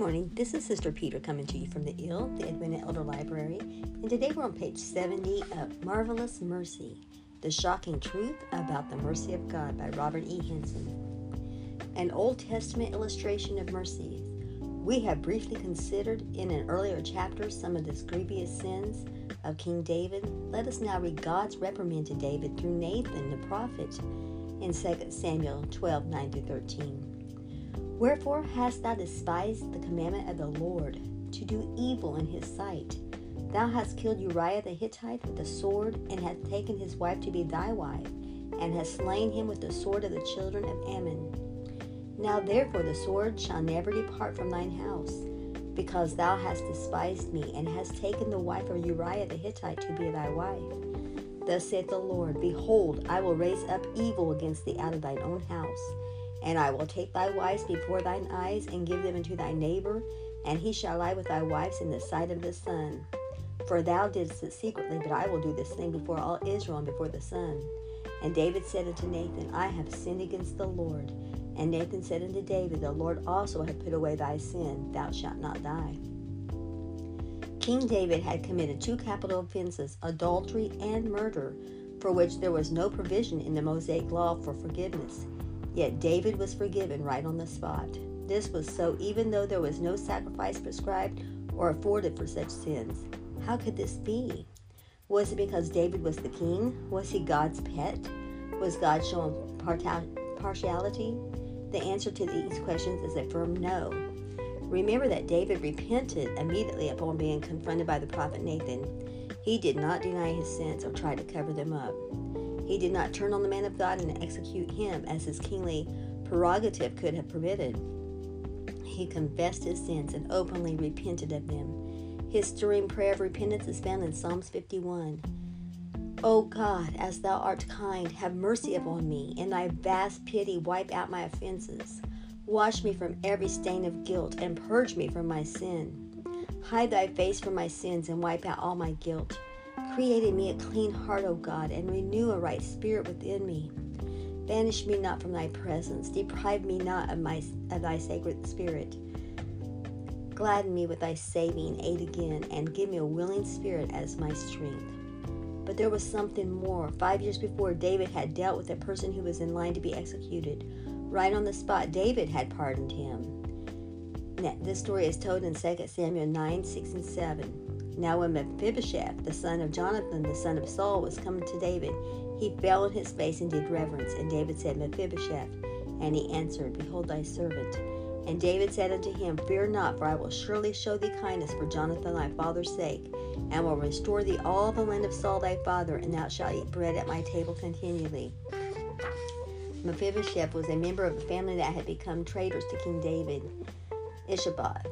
morning. This is Sister Peter coming to you from the IL, the Edwina Elder Library, and today we're on page 70 of Marvelous Mercy The Shocking Truth About the Mercy of God by Robert E. Henson. An Old Testament illustration of mercy. We have briefly considered in an earlier chapter some of the grievous sins of King David. Let us now read God's reprimand to David through Nathan the prophet in 2 Samuel 12 9 13. Wherefore hast thou despised the commandment of the Lord, to do evil in his sight? Thou hast killed Uriah the Hittite with the sword, and hast taken his wife to be thy wife, and hast slain him with the sword of the children of Ammon. Now therefore the sword shall never depart from thine house, because thou hast despised me, and hast taken the wife of Uriah the Hittite to be thy wife. Thus saith the Lord Behold, I will raise up evil against thee out of thine own house and I will take thy wives before thine eyes, and give them unto thy neighbor, and he shall lie with thy wives in the sight of the sun. For thou didst it secretly, but I will do this thing before all Israel and before the sun. And David said unto Nathan, I have sinned against the Lord. And Nathan said unto David, The Lord also hath put away thy sin, thou shalt not die. King David had committed two capital offenses, adultery and murder, for which there was no provision in the Mosaic law for forgiveness. Yet David was forgiven right on the spot. This was so even though there was no sacrifice prescribed or afforded for such sins. How could this be? Was it because David was the king? Was he God's pet? Was God showing partiality? The answer to these questions is a firm no. Remember that David repented immediately upon being confronted by the prophet Nathan. He did not deny his sins or try to cover them up. He did not turn on the man of God and execute him as his kingly prerogative could have permitted. He confessed his sins and openly repented of them. His stirring prayer of repentance is found in Psalms 51. O God, as thou art kind, have mercy upon me. In thy vast pity, wipe out my offenses. Wash me from every stain of guilt and purge me from my sin. Hide thy face from my sins and wipe out all my guilt. Create in me a clean heart, O God, and renew a right spirit within me. Banish me not from thy presence, deprive me not of, my, of thy sacred spirit. Gladden me with thy saving aid again, and give me a willing spirit as my strength. But there was something more. Five years before, David had dealt with a person who was in line to be executed. Right on the spot, David had pardoned him. This story is told in 2 Samuel 9 6 and 7. Now, when Mephibosheth, the son of Jonathan, the son of Saul, was coming to David, he fell on his face and did reverence. And David said, Mephibosheth. And he answered, Behold thy servant. And David said unto him, Fear not, for I will surely show thee kindness for Jonathan thy father's sake, and will restore thee all the land of Saul thy father, and thou shalt eat bread at my table continually. Mephibosheth was a member of a family that had become traitors to King David. Ishabeth,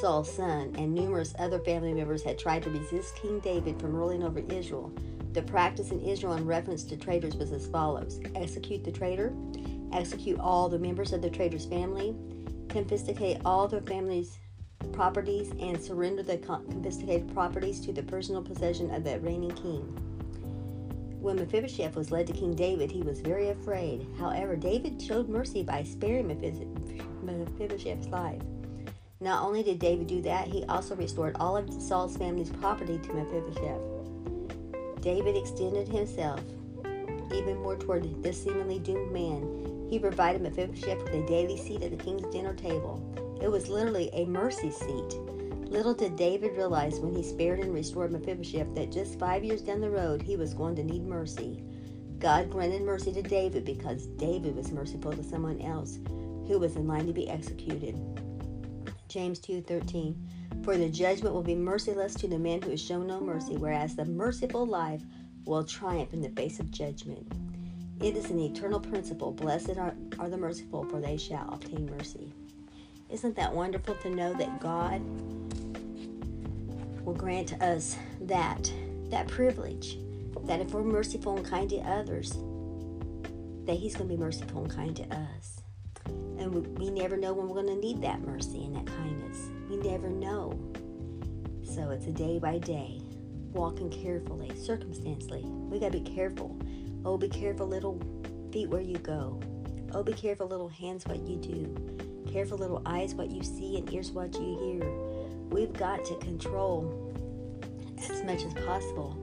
Saul's son, and numerous other family members had tried to resist King David from ruling over Israel. The practice in Israel in reference to traitors was as follows execute the traitor, execute all the members of the traitor's family, confiscate all their family's properties, and surrender the confiscated properties to the personal possession of the reigning king. When Mephibosheth was led to King David, he was very afraid. However, David showed mercy by sparing Mephibosheth's life. Not only did David do that, he also restored all of Saul's family's property to Mephibosheth. David extended himself even more toward this seemingly doomed man. He provided Mephibosheth with a daily seat at the king's dinner table. It was literally a mercy seat. Little did David realize when he spared and restored Mephibosheth that just five years down the road he was going to need mercy. God granted mercy to David because David was merciful to someone else who was in line to be executed. James 2:13. For the judgment will be merciless to the man who has shown no mercy, whereas the merciful life will triumph in the face of judgment. It is an eternal principle. Blessed are, are the merciful, for they shall obtain mercy. Isn't that wonderful to know that God will grant us that that privilege that if we're merciful and kind to others, that He's going to be merciful and kind to us. And we, we never know when we're going to need that mercy and that kindness. We never know. So it's a day by day, walking carefully, circumstantially. We got to be careful. Oh, be careful, little feet, where you go. Oh, be careful, little hands, what you do. Careful little eyes what you see and ears what you hear. We've got to control as much as possible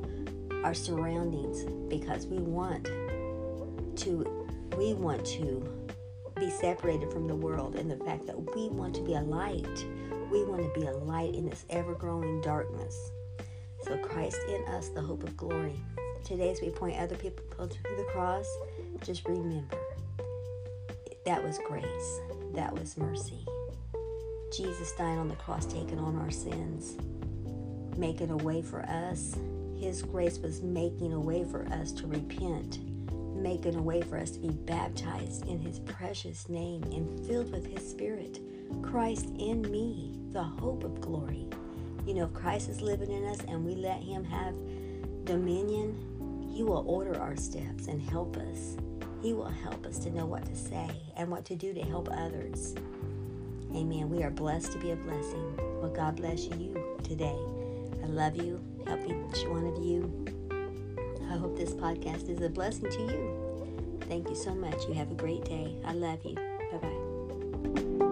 our surroundings because we want to we want to be separated from the world and the fact that we want to be a light. We want to be a light in this ever growing darkness. So, Christ in us, the hope of glory. Today, as we point other people to the cross, just remember that was grace, that was mercy. Jesus dying on the cross, taking on our sins, making a way for us. His grace was making a way for us to repent making a way for us to be baptized in his precious name and filled with his spirit. Christ in me, the hope of glory. You know, if Christ is living in us and we let him have dominion, he will order our steps and help us. He will help us to know what to say and what to do to help others. Amen. We are blessed to be a blessing. Well, God bless you today. I love you. Help each one of you I hope this podcast is a blessing to you. Thank you so much. You have a great day. I love you. Bye bye.